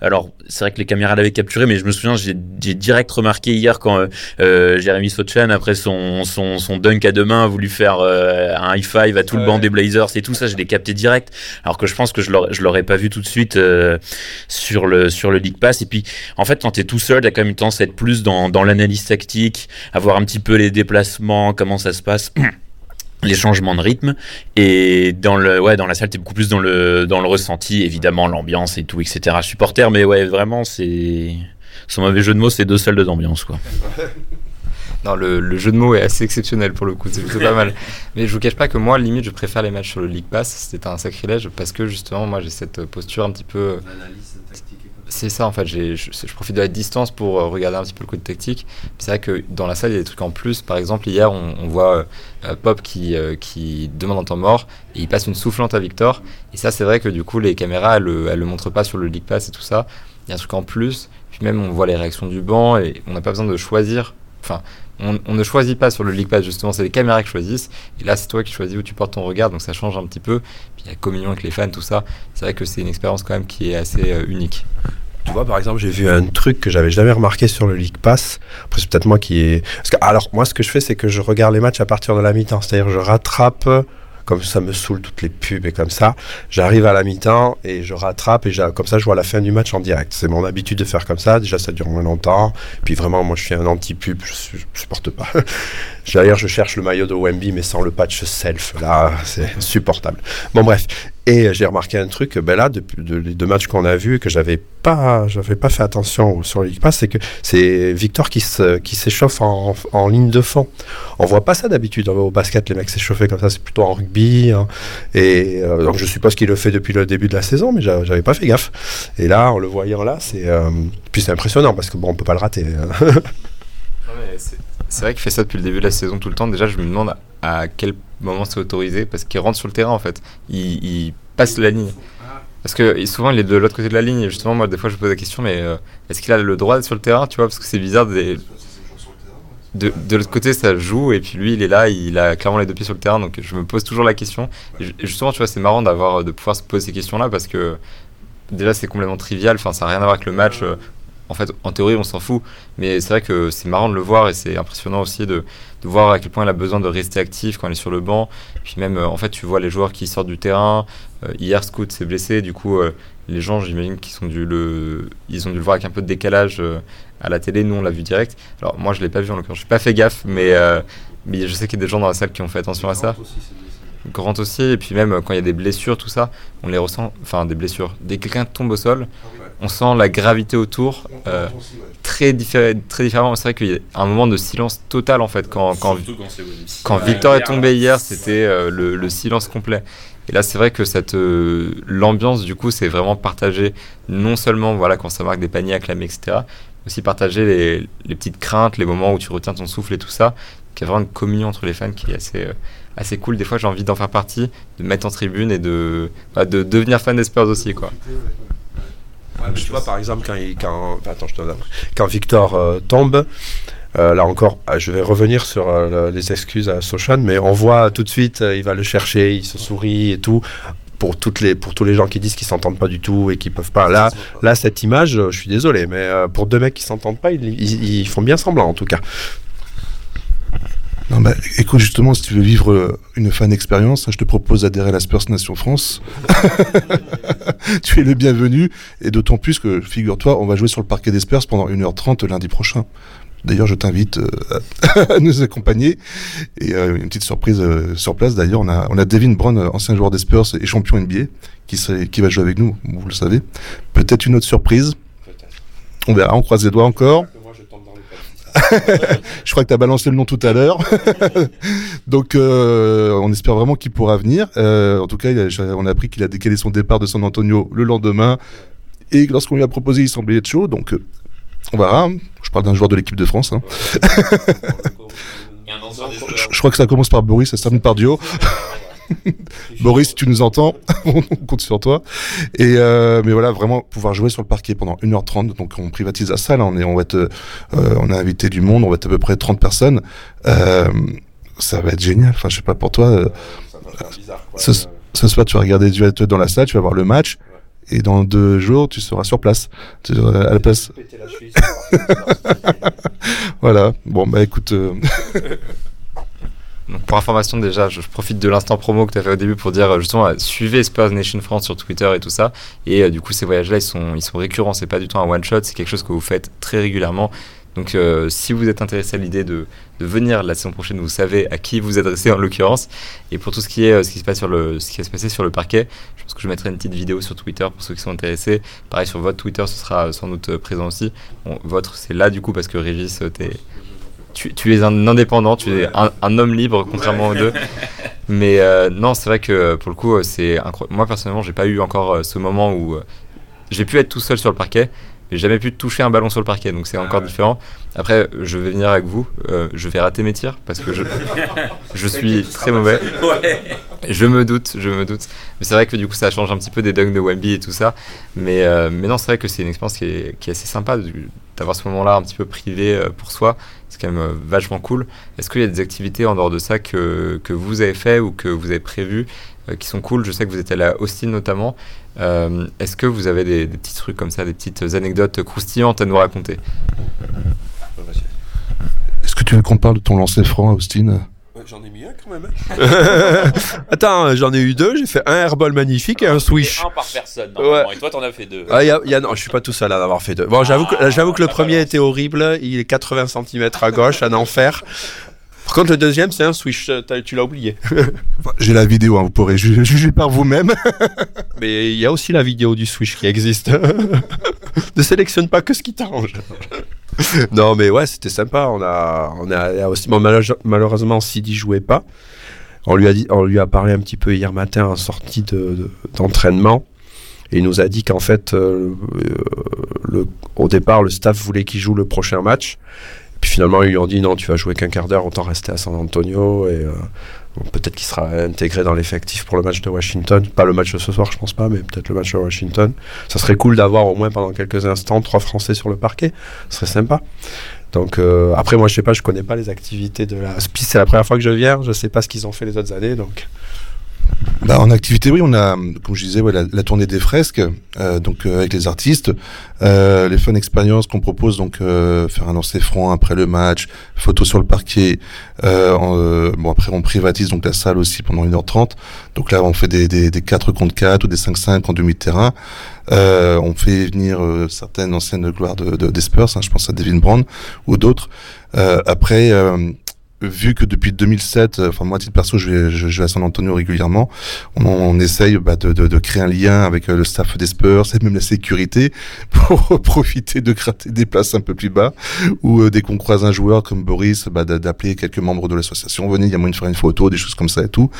alors c'est vrai que les caméras l'avaient capturé, mais je me souviens, j'ai direct remarqué hier quand euh, euh Jérémy Sochan, après son, son, son, dunk à deux mains, a voulu faire euh, un high five à tout le banc des Blazers et tout ça, je l'ai capté direct. Alors que je pense que je l'aurais pas vu tout de suite euh, sur le sur le League Pass. Et puis, en fait, quand t'es tout seul, t'as quand même une tendance à être plus dans, dans l'analyse tactique, à voir un petit peu les déplacements, comment ça se passe. [CLEARS THROAT] les changements de rythme et dans le ouais dans la salle t'es beaucoup plus dans le dans le ressenti évidemment l'ambiance et tout etc supporter mais ouais vraiment c'est son mauvais jeu de mots c'est deux salles d'ambiance quoi [LAUGHS] non le, le, jeu de mots est assez exceptionnel pour le coup c'est plutôt pas mal mais je vous cache pas que moi limite je préfère les matchs sur le League Pass c'était un sacrilège parce que justement moi j'ai cette posture un petit peu c'est ça en fait, je, je, profite de la distance pour euh, regarder un petit peu le côté tactique. C'est vrai que dans la salle il y a des trucs en plus. Par exemple, hier on, on voit euh, euh, Pop qui, qui demande un temps mort et il passe une soufflante à Victor. Et ça, c'est vrai que du coup les caméras elles, elles, le montrent pas sur le League Pass et tout ça. Il y a un truc en plus. Puis même on voit les réactions du banc et on n'a pas besoin de choisir. Enfin, on, ne choisit pas sur le League Pass justement, c'est les caméras qui choisissent. Et là, c'est toi qui choisis où tu portes ton regard, donc ça change un petit peu. Puis il y a communion avec les fans, tout ça. C'est vrai que c'est une expérience quand même qui est assez unique. Tu vois, par exemple, j'ai vu un truc que j'avais jamais remarqué sur le League Pass. Après, c'est peut-être moi qui est. Alors, moi, ce que je fais, c'est que je regarde les matchs à partir de la mi-temps. C'est-à-dire, je rattrape comme ça me saoule toutes les pubs et comme ça. J'arrive à la mi-temps et je rattrape et comme ça je vois la fin du match en direct. C'est mon habitude de faire comme ça. Déjà ça dure moins longtemps. Puis vraiment moi je suis un anti-pub, je, supporte pas. [LAUGHS] D'ailleurs je cherche le maillot de Wemby mais sans le patch self. Là c'est insupportable. Bon bref. Et j'ai remarqué un truc, ben là, depuis de, les deux matchs qu'on a vus, que j'avais pas, j'avais pas fait attention sur le League Pass, c'est que c'est Victor qui se, qui s'échauffe en, en, ligne de fond. On voit pas ça d'habitude au basket, les mecs s'échauffer comme ça, c'est plutôt en rugby. Hein. Et euh, donc je suppose qu'il le fait depuis le début de la saison, mais j'avais pas fait gaffe. Et là, en le voyant là, c'est, euh, puis c'est impressionnant parce que bon, on peut pas le rater. Hein. C'est vrai qu'il fait ça depuis le début de la saison tout le temps. Déjà, je me demande à quel moment c'est autorisé parce qu'il rentre sur le terrain en fait. Il, passe la ligne. Parce que souvent il est de l'autre côté de la ligne. Justement, moi, des fois, je pose la question, mais euh, est-ce qu'il a le droit d'être sur le terrain Tu vois, parce que c'est bizarre. De, l'autre côté, ça joue, et puis lui, il est là, il a clairement les deux pieds sur le terrain, donc je me pose toujours la question. Et justement, tu vois, c'est marrant d'avoir, de pouvoir se poser ces questions-là, parce que déjà, c'est complètement trivial, enfin, ça n'a rien à voir avec le match. En fait, en théorie, on s'en fout, mais c'est vrai que c'est marrant de le voir et c'est impressionnant aussi de, voir à quel point il a besoin de rester actif quand il est sur le banc. puis même, euh, en fait, tu vois les joueurs qui sortent du terrain. Euh, hier, Scoot s'est blessé, du coup, euh, les gens, j'imagine qu'ils sont ils ont dû le voir avec un peu de décalage à la télé. Nous, on l'a vu direct. Alors moi, je l'ai pas vu en l'occurrence. Je n'ai pas fait gaffe, mais mais je sais qu'il y a des gens dans la salle qui ont fait attention à ça. Grant aussi, et puis même quand il y a des blessures, tout ça, on les ressent, enfin des blessures. Dès que quelqu'un tombe au sol, on sent la gravité autour euh, très, différé, très différemment. C'est vrai qu'il y a un moment de silence total en fait. Quand, quand, quand Victor est tombé hier, c'était euh, le, le, silence complet. Et là, c'est vrai que cette euh, l'ambiance du coup, c'est vraiment partagé non seulement voilà quand ça marque des paniers acclamés, etc. aussi partager les, les, petites craintes, les moments où tu retiens ton souffle et tout ça. Qui a vraiment une communion entre les fans qui est assez, assez cool. Des fois, j'ai envie d'en faire partie, de mettre en tribune et de, bah, de devenir fan des Spurs aussi. Quoi. Tu vois, par exemple, quand, il, quand, attends, je te quand Victor euh, tombe, euh, là encore, ah, je vais revenir sur euh, les excuses à Sochan, mais on voit tout de suite, il va le chercher, il se sourit et tout. Pour, toutes les, pour tous les gens qui disent qu'ils s'entendent pas du tout et qui peuvent pas. Là, là cette image, je suis désolé, mais pour deux mecs qui s'entendent pas, ils, ils, font bien semblant en tout cas. Non, bah, écoute, justement, si tu veux vivre euh, une fan expérience, je te propose d'adhérer à la Spurs Nation France. [LAUGHS] tu es le bienvenu, et d'autant plus que, figure-toi, on va jouer sur le parquet des Spurs pendant 1h30 lundi prochain. D'ailleurs, je t'invite euh, [LAUGHS] à nous accompagner. Et euh, une petite surprise sur place, d'ailleurs, on a, on a Devin Brown, ancien joueur des Spurs et champion NBA, qui, qui va jouer avec nous, vous le savez. Peut-être une autre surprise. On verra, on croise les doigts encore. [LAUGHS] je crois que tu as balancé le nom tout à l'heure. [LAUGHS] Donc, euh, on espère vraiment qu'il pourra venir. Euh, en tout cas, on a appris qu'il a décalé son départ de San Antonio le lendemain. Et lorsqu'on lui a proposé, il semblait être chaud. Donc, euh, on verra. Je parle d'un joueur de l'équipe de France. Hein. [LAUGHS] je, crois que ça commence par Boris, ça se termine par Dio. [LAUGHS] Boris, tu nous entends, [LAUGHS] on compte sur toi. Et euh, mais voilà, vraiment pouvoir jouer sur le parquet pendant 1h30. Donc on privatise la salle, on est, on va être, euh, on a invité du monde, on va être à peu près 30 personnes. Euh, ça va être génial. Enfin, je sais pas pour toi. ce, soir, tu vas regarder, être dans la salle, tu vas voir le match. Et dans deux jours, tu seras sur place. Tu seras à la place. [LAUGHS] voilà. Bon, bah écoute. Pour information déjà, je, profite de l'instant promo que tu as fait au début pour dire justement suivez Spurs Nation France sur Twitter et tout ça. Et euh, du coup ces voyages-là ils sont, ils sont récurrents, c'est pas du tout un one shot, c'est quelque chose que vous faites très régulièrement. Donc euh, si vous êtes intéressé à l'idée de, venir la saison prochaine, vous savez à qui vous adresser en l'occurrence. Et pour tout ce qui est euh, ce qui se passe sur le ce qui va se passer sur le parquet, je pense que je mettrai une petite vidéo sur Twitter pour ceux qui sont intéressés. Pareil sur votre Twitter, ce sera sans doute présent aussi. Bon, votre c'est là du coup parce que Régis t'es tu, es un indépendant, tu es un, homme libre, contrairement aux deux. Mais euh, non, c'est vrai que pour le coup, c'est moi personnellement, j'ai pas eu encore euh, ce moment où euh, j'ai pu être tout seul sur le parquet, mais jamais pu toucher un ballon sur le parquet, donc c'est ah encore différent. Après, je vais venir avec vous, je vais rater mes tirs parce que je, [LAUGHS] je suis très mauvais. Je me doute, je me doute. Mais c'est vrai que du coup, ça change un petit peu des dunks de Wemby et tout ça. Mais, mais non, c'est vrai que c'est une expérience qui est, qui est assez sympa d'avoir ce moment-là un petit peu privé pour soi c'est quand même euh, vachement cool. Est-ce qu'il y a des activités en dehors de ça que, que vous avez fait ou que vous avez prévues euh, qui sont cool? Je sais que vous êtes allé à Austin notamment. Euh, est-ce que vous avez des, petits trucs comme ça, des petites anecdotes croustillantes à nous raconter? Est-ce que tu veux qu'on parle de ton lancer franc à Austin? J'en ai mis un quand même. Hein. [LAUGHS] Attends, j'en ai eu deux. J'ai fait un airball magnifique et un swish. Un par personne. Et toi, t'en as fait deux. Ah, y a, y a, non, je suis pas tout seul à en avoir fait deux. Bon, j'avoue que, ah, j'avoue que le premier était horrible. Il est 80 cm à gauche, un enfer. Par contre, le deuxième, c'est un swish. Tu l'as oublié. [LAUGHS] J'ai la vidéo, hein, vous pourrez [LAUGHS] juger par vous-même. Mais il y a aussi la vidéo du swish qui existe. ne sélectionne pas que ce qui t'arrange. [LAUGHS] non, mais ouais, c'était sympa. On a, on a aussi, malheureusement, Sidi jouait pas. On lui a dit, on lui a parlé un petit peu hier matin en sortie d'entraînement. et il nous a dit qu'en fait, euh, le, au départ, le staff voulait qu'il joue le prochain match. Puis finalement, ils lui ont dit non, tu vas jouer qu'un quart d'heure, autant rester à San Antonio. Et euh, peut-être qu'il sera intégré dans l'effectif pour le match de Washington. Pas le match de ce soir, je pense pas, mais peut-être le match de Washington. Ça serait cool d'avoir au moins pendant quelques instants trois Français sur le parquet. Ce serait sympa. Donc euh, après, moi, je sais pas, je connais pas les activités de la SPI. C'est la première fois que je viens. Je sais pas ce qu'ils ont fait les autres années, donc. Bah, en activité, oui, on a, comme je disais, ouais, la, tournée des fresques, euh, donc euh, avec les artistes, euh, les fun expériences qu'on propose, donc euh, faire un lancer franc après le match, photo sur le parquet. En, bon, après, on privatise donc la salle aussi pendant 1h30. Donc là, on fait des, des, des 4 contre 4 ou des 5-5 en demi-terrain. on fait venir certaines anciennes gloires de, de, des Spurs, hein, je pense à Devin Brown ou d'autres. après, vu que depuis 2007, euh, enfin moi à titre perso, je vais, je, vais à San Antonio régulièrement, on, on essaye bah, de, de, de, créer un lien avec euh, le staff des Spurs et même la sécurité [LAUGHS] pour profiter de gratter des places un peu plus bas ou euh, dès qu'on croise un joueur comme Boris, bah, d'appeler quelques membres de l'association, venez, il y a moyen de faire une photo, des choses comme ça et tout.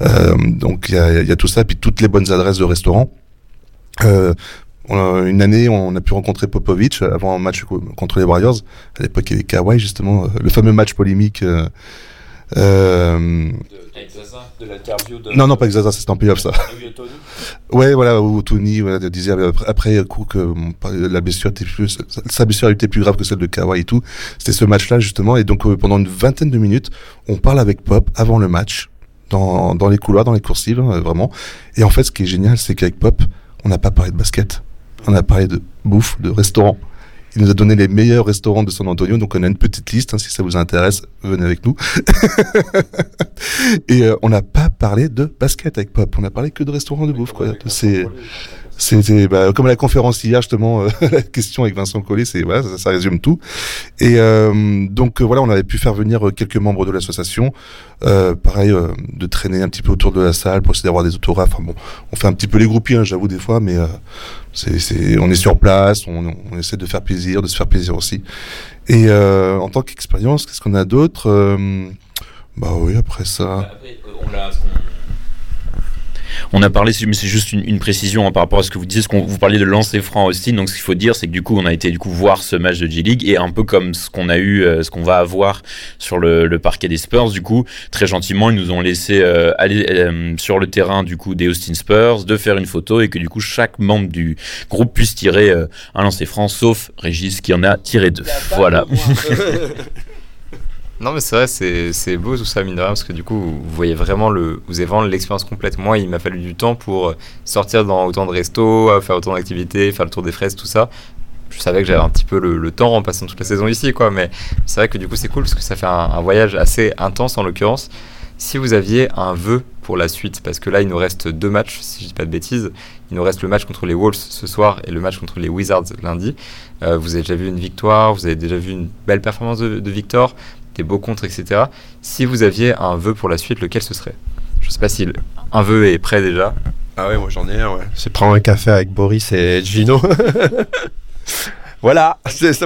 Euh, donc il y a, y a, tout ça, puis toutes les bonnes adresses de restaurants. Euh, une année, on a pu rencontrer Popovic avant un match contre les Warriors. À l'époque, il y avait Kawhi, justement, le fameux match polémique. Euh, de l'interview de... Non, non, pas Exasa, c'était en playoff ça. ouais, voilà, où Tony voilà, disait après, coup que la blessure était plus, sa blessure était plus grave que celle de Kawhi et tout. C'était ce match-là justement, et donc pendant une vingtaine de minutes, on parle avec Pop avant le match, dans, dans les couloirs, dans les coursives, hein, vraiment. Et en fait, ce qui est génial, c'est qu'avec Pop, on n'a pas parlé de basket, on a parlé de bouffe, de restaurant. Il nous a donné les meilleurs restaurants de San Antonio, donc on a une petite liste. Hein, si ça vous intéresse, venez avec nous. [LAUGHS] et euh, on n'a pas parlé de basket avec Pop. On a parlé que de restaurants de bouffe. Quoi. C'est c'était bah, comme la conférence hier justement, euh, [LAUGHS] la question avec Vincent Collet, c'est voilà, ça, ça, résume tout. Et euh, donc euh, voilà, on avait pu faire venir quelques membres de l'association, pareil, de traîner un petit peu autour de la salle pour essayer d'avoir des autographes. Enfin, bon, on fait un petit peu les groupies, hein, j'avoue des fois, mais on est sur place, on, essaie de faire plaisir, de se faire plaisir aussi. Et en tant qu'expérience, qu'est-ce qu'on a d'autre Bah oui, après ça. L'a, on a parlé, mais c'est juste une, précision hein, par rapport à ce que vous disiez, ce qu'on vous parliez de lancer franc Austin. Donc ce qu'il faut dire, c'est que du coup, on a été du coup voir ce match de G League et un peu comme ce qu'on a eu, euh, ce qu'on va avoir sur le, parquet des Spurs. Du coup, très gentiment, ils nous ont laissé euh, aller euh, sur le terrain du coup des Austin Spurs, de faire une photo et que du coup chaque membre du groupe puisse tirer un lancer franc, sauf Régis qui en a tiré deux. Voilà. [LAUGHS] Non, mais c'est vrai, c'est beau tout ça, mine de rien, parce que du coup, vous voyez vraiment le, vous avez l'expérience complète. Moi, il m'a fallu du temps pour sortir dans autant de restos, faire autant d'activités, faire le tour des fraises, tout ça. Je savais que j'avais un petit peu le, temps en passant toute la saison ici, quoi. Mais c'est vrai que du coup, c'est cool parce que ça fait un, voyage assez intense en l'occurrence. Si vous aviez un vœu pour la suite, parce que là, il nous reste deux matchs, si je dis pas de bêtises. Il nous reste le match contre les Wolves ce soir et le match contre les Wizards lundi. Euh, vous avez déjà vu une victoire, vous avez déjà vu une belle performance de Victor des beaux contre, etc. Si vous aviez un vœu pour la suite, lequel ce serait? Je sais pas si un vœu est prêt déjà. Ah ouais, moi j'en ai un, ouais. C'est prendre un café avec Boris et Gino. [LAUGHS] voilà,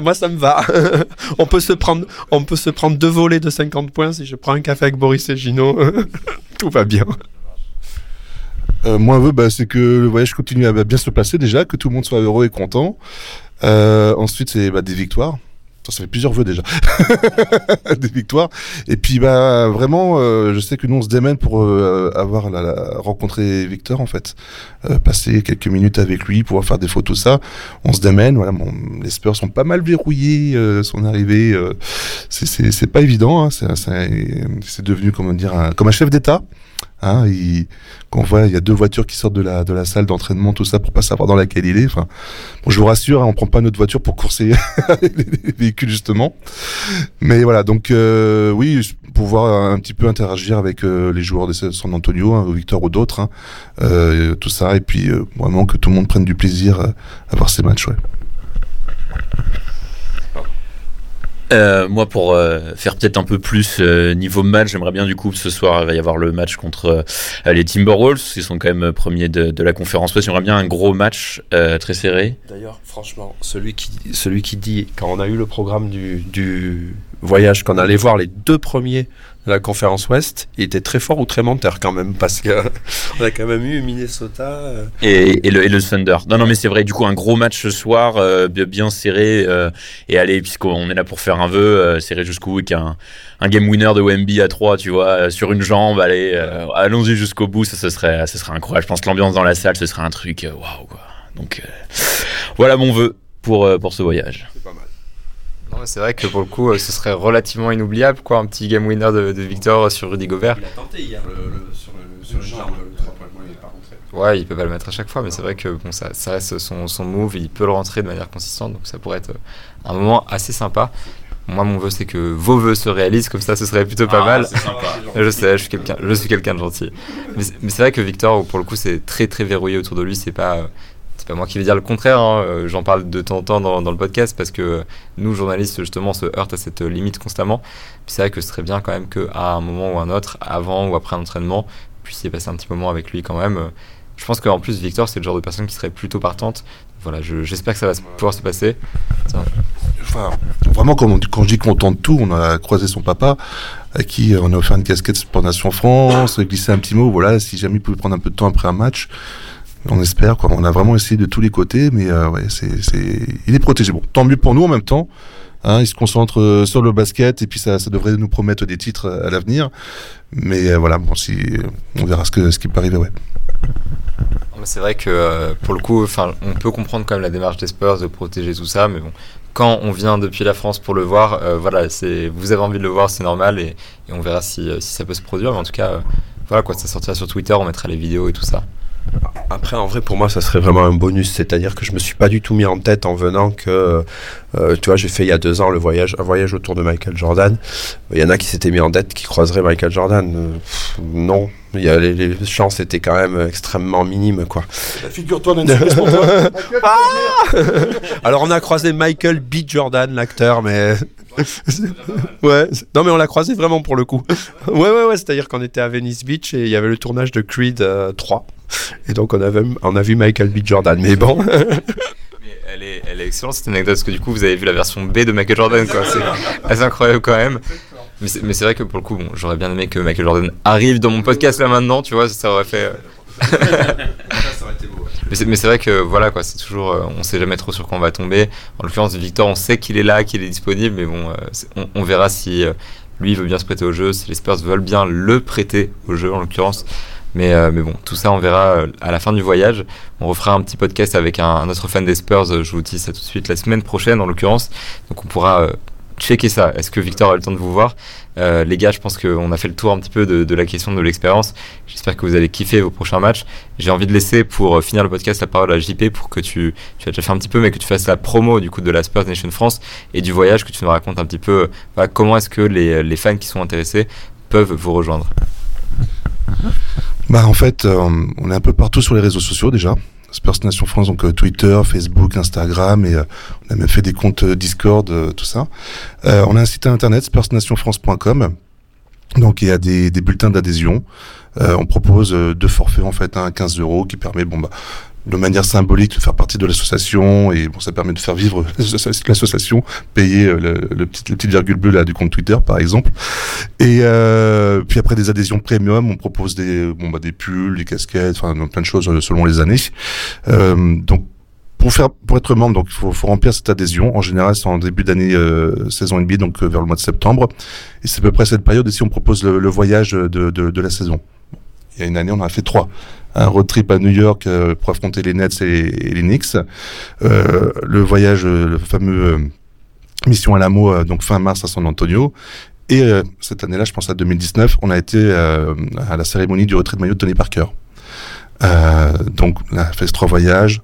moi ça me va. [LAUGHS] on, peut se prendre, on peut se prendre deux volets de 50 points si je prends un café avec Boris et Gino. [LAUGHS] Tout va bien. Euh, moi, un vœu, bah, c'est que le voyage continue à bien se passer déjà, que tout le monde soit heureux et content. Euh, ensuite, c'est bah, des victoires ça fait plusieurs vœux déjà. [LAUGHS] Des victoires. Et puis bah vraiment euh, je sais que nous on se démène pour euh, avoir la, la, rencontrer Victor en fait. Euh, passer quelques minutes avec lui pouvoir faire des photos ça. On se démène voilà. Bon, les speurs sont pas mal verrouillés son arrivée c'est pas évident hein, c'est devenu comment dire un, comme un chef d'état Hein, il, qu'on voit, il y a deux voitures qui sortent de la, de la salle d'entraînement, tout ça, pour pas savoir dans laquelle il est. Enfin, bon, je vous rassure, hein, on prend pas notre voiture pour courser [LAUGHS] les véhicules, justement. Mais voilà, donc, euh, oui, pouvoir un petit peu interagir avec euh, les joueurs de San Antonio, hein, Victor ou d'autres, hein, euh, tout ça, et puis vraiment que tout le monde prenne du plaisir à voir ces matchs. Euh, moi, pour euh, faire peut-être un peu plus euh, niveau match, j'aimerais bien du coup ce soir il va y avoir le match contre les Timberwolves, qui sont quand même premiers de, la conférence Ouest. J'aimerais bien un gros match très serré. D'ailleurs, franchement, celui qui, celui qui dit quand on a eu le programme du, du voyage, qu'on allait voir les deux premiers la conférence Ouest, il était très fort ou très menteur quand même, parce qu'on [LAUGHS] a quand même eu Minnesota. Euh. Et, le, et, le, Thunder. Non, non, mais c'est vrai, du coup, un gros match ce soir, euh, bien serré, euh, et allez, puisqu'on est là pour faire un vœu, serré jusqu'au bout, avec un, un, game winner de Wemby à 3, tu vois, sur une jambe, allez, allons-y jusqu'au bout, ça, ce serait, ça serait incroyable. Je pense que l'ambiance dans la salle, ce serait un truc, waouh, quoi. Donc, voilà mon vœu pour, pour ce voyage. C'est pas mal c'est vrai que pour le coup, euh, ce serait relativement inoubliable, quoi, un petit game winner de, Victor sur Rudy Gobert. Il a tenté hier le, sur le, sur le, le 3 points, il n'est pas rentré. Ouais, il peut pas le mettre à chaque fois, mais c'est vrai que bon, ça, ça reste son, son move, il peut le rentrer de manière consistante, donc ça pourrait être un moment assez sympa. Moi, mon vœu, c'est que vos vœux se réalisent, comme ça, ce serait plutôt pas ah, mal. [LAUGHS] je sais, je suis quelqu'un, je suis quelqu'un de gentil. Mais, mais c'est vrai que Victor, pour le coup, c'est très très verrouillé autour de lui. C'est pas, c'est pas moi qui vais dire le contraire, hein. euh, j'en parle de temps en temps dans, le podcast parce que nous, journalistes, justement, se heurtent à cette limite constamment. c'est vrai que ce serait bien quand même qu'à un moment ou un autre, avant ou après un entraînement, puissiez passer un petit moment avec lui quand même. Je pense qu'en plus, Victor, c'est le genre de personne qui serait plutôt partante. Voilà, j'espère que ça va pouvoir se passer. Enfin, vraiment, quand, on, quand je dis qu'on tente tout, on a croisé son papa, à qui on a offert une casquette pour Nation France, glissé un petit mot, voilà, si jamais il pouvait prendre un peu de temps après un match, On espère, quoi. On a vraiment essayé de tous les côtés, mais euh, ouais, c'est, c'est, il est protégé. Bon, tant mieux pour nous en même temps. Hein, il se concentre euh, sur le basket et puis ça, ça devrait nous promettre des titres à l'avenir. Mais euh, voilà, bon, si, on verra ce, que, ce qui peut arriver, ouais. C'est vrai que euh, pour le coup, on peut comprendre quand même la démarche des Spurs de protéger tout ça, mais bon, quand on vient depuis la France pour le voir, euh, voilà, c'est, vous avez envie de le voir, c'est normal, et, on verra si, euh, ça peut se produire. Mais en tout cas, euh, voilà quoi, ça sortira sur Twitter, on mettra les vidéos et tout ça. Après, en vrai, pour moi, ça serait vraiment un bonus. C'est-à-dire que je me suis pas du tout mis en tête en venant que, euh, tu vois, j'ai fait il y a deux ans le voyage, un voyage autour de Michael Jordan. Il y en a qui s'étaient mis en tête qui croiseraient Michael Jordan. Euh, pff, non, il y a, les, les chances étaient quand même extrêmement minimes, quoi. Figure-toi, Nancy, qu'est-ce pour toi [LAUGHS] Alors, on a croisé Michael B. Jordan, l'acteur, mais. [LAUGHS] ouais, non mais on l'a croisé vraiment pour le coup. Ouais, ouais, ouais, c'est-à-dire qu'on était à Venice Beach et il y avait le tournage de Creed euh, 3. Et donc on, avait, on a vu Michael B. Jordan. Mais bon, [LAUGHS] Mais elle est, elle est excellente cette anecdote parce que du coup vous avez vu la version B de Michael Jordan quoi. C'est assez incroyable quand même. Mais c'est, mais c'est vrai que pour le coup, bon, j'aurais bien aimé que Michael Jordan arrive dans mon podcast là maintenant, tu vois, ça aurait fait. [LAUGHS] mais, c'est, mais c'est vrai que voilà quoi, c'est toujours, euh, on sait jamais trop sur quoi on va tomber. En l'occurrence, Victor, on sait qu'il est là, qu'il est disponible, mais bon, euh, on verra si euh, lui veut bien se prêter au jeu, si les Spurs veulent bien le prêter au jeu en l'occurrence. Mais, euh, mais bon, tout ça on verra euh, à la fin du voyage. On refera un petit podcast avec un, autre fan des Spurs, euh, je vous dis ça tout de suite, la semaine prochaine en l'occurrence. Donc on pourra checker ça. Est-ce que Victor a le temps de vous voir? Les gars, je pense qu'on a fait le tour un petit peu de, la question de l'expérience. J'espère que vous allez kiffer vos prochains matchs. J'ai envie de laisser pour finir le podcast la parole à JP pour que tu, tu as déjà fait un petit peu, mais que tu fasses la promo du coup de la Spurs Nation France et du voyage, que tu nous racontes un petit peu comment est-ce que les fans qui sont intéressés peuvent vous rejoindre. Bah en fait, euh, on est un peu partout sur les réseaux sociaux déjà. Spurs Nation France, donc euh, Twitter, Facebook, Instagram, et euh, on a même fait des comptes Discord, tout ça. On a un site internet, spursnationfrance.com. Donc il y a des, bulletins d'adhésion. On propose deux forfaits en fait, un à 15 euros qui permet, bon bah, de manière symbolique de faire partie de l'association et bon ça permet de faire vivre [LAUGHS] l'association, payer euh, le, petit, le petit virgule bleu là du compte Twitter par exemple. Et euh, puis après des adhésions premium, on propose des bon bah des pulls, des casquettes, enfin plein de choses euh, selon les années. Euh, donc pour faire pour être membre, donc il faut, faut remplir cette adhésion. En général, c'est en début d'année euh, saison NBA, donc euh, vers le mois de septembre. Et c'est à peu près cette période ici on propose le, le voyage de, de, de la saison. Il y a une année, on en a fait trois. Un road trip à New York euh, pour affronter les Nets et, les Knicks. Euh, le voyage, euh, le fameux mission à l'AMO, euh, donc fin mars à San Antonio. Et cette année-là, je pense à 2019, on a été à la cérémonie du retrait de maillot de Tony Parker. Donc, on a fait trois voyages.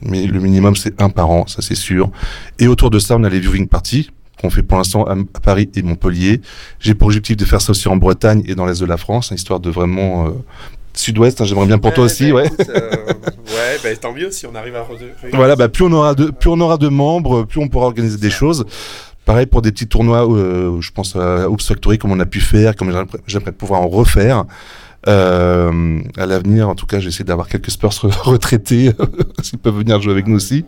Mais le minimum, c'est un par an, ça c'est sûr. Et autour de ça, on a les viewing parties qu'on fait pour l'instant à, à Paris et Montpellier. J'ai pour objectif de faire ça aussi en Bretagne et dans l'est de la France, hein, histoire de vraiment euh, sud-ouest. hein, J'aimerais bien pour toi aussi, ouais. ouais, bah, tant mieux si on arrive à. Voilà, bah, plus on aura de, plus on aura de membres, plus on pourra organiser des choses. Pareil pour des petits tournois, euh, je pense à Oops Factory, comme on a pu faire, comme j'aimerais pouvoir en refaire. Euh, à l'avenir, en tout cas, j'essaie d'avoir quelques Spurs re- [LAUGHS] retraités, [LAUGHS] s'ils peuvent venir jouer avec nous aussi.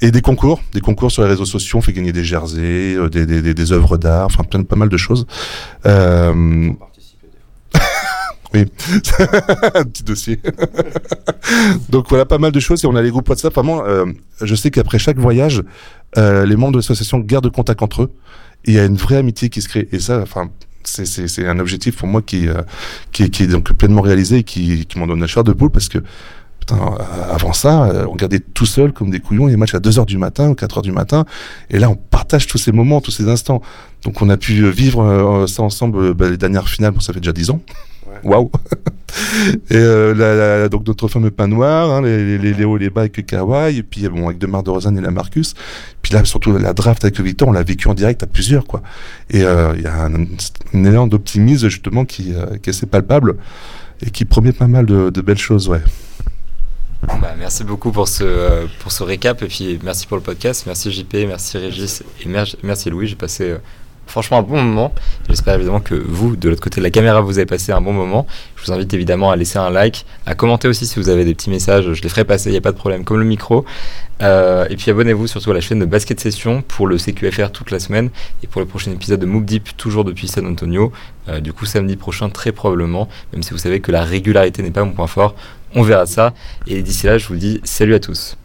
Et des concours, des concours sur les réseaux sociaux, on fait gagner des jerseys, euh, des, des, des, des œuvres d'art, enfin plein, pas mal de choses. Euh, [LAUGHS] oui, un petit dossier. Donc voilà, pas mal de choses. Et on a les groupes WhatsApp. Vraiment, euh, je sais qu'après chaque voyage, euh, les membres de l'association gardent contact entre eux. Et il y a une vraie amitié qui se crée. Et ça, enfin, c'est, un objectif pour moi qui, euh, qui, qui est donc pleinement réalisé et qui, qui m'en donne la chair de poule parce que putain, euh, avant ça, euh, on regardait tout seul comme des couillons les matchs à 2 heures du matin ou 4 heures du matin. Et là, on partage tous ces moments, tous ces instants. Donc on a pu vivre euh, ça ensemble. bah, les dernières finales, ça fait déjà 10 ans. Waouh [LAUGHS] Et euh, la, la- donc notre fameux pain noir, hein, les, les, les hauts et les bas avec Kawhi, et puis bon avec Demar de Rosanne et la Marcus. Puis là surtout la draft avec Victor, on l'a vécu en direct à plusieurs quoi. Et euh, il y a un, un élan d'optimisme justement qui, euh, qui est assez palpable et qui promet pas mal de, de belles choses, ouais. Bah, merci beaucoup pour ce, euh, pour ce récap et puis merci pour le podcast. Merci JP, merci Régis et mer- merci Louis. J'ai passé euh, franchement un bon moment. J'espère évidemment que vous, de l'autre côté de la caméra, vous avez passé un bon moment. Je vous invite évidemment à laisser un like, à commenter aussi si vous avez des petits messages. Je les ferai passer, il n'y a pas de problème, comme le micro. Euh, et puis abonnez-vous surtout à la chaîne de Basket Session pour le CQFR toute la semaine et pour le prochain épisode de Move Deep, toujours depuis San Antonio. Euh, du coup, samedi prochain, très probablement, même si vous savez que la régularité n'est pas mon point fort. On verra ça. Et d'ici là, je vous dis salut à tous.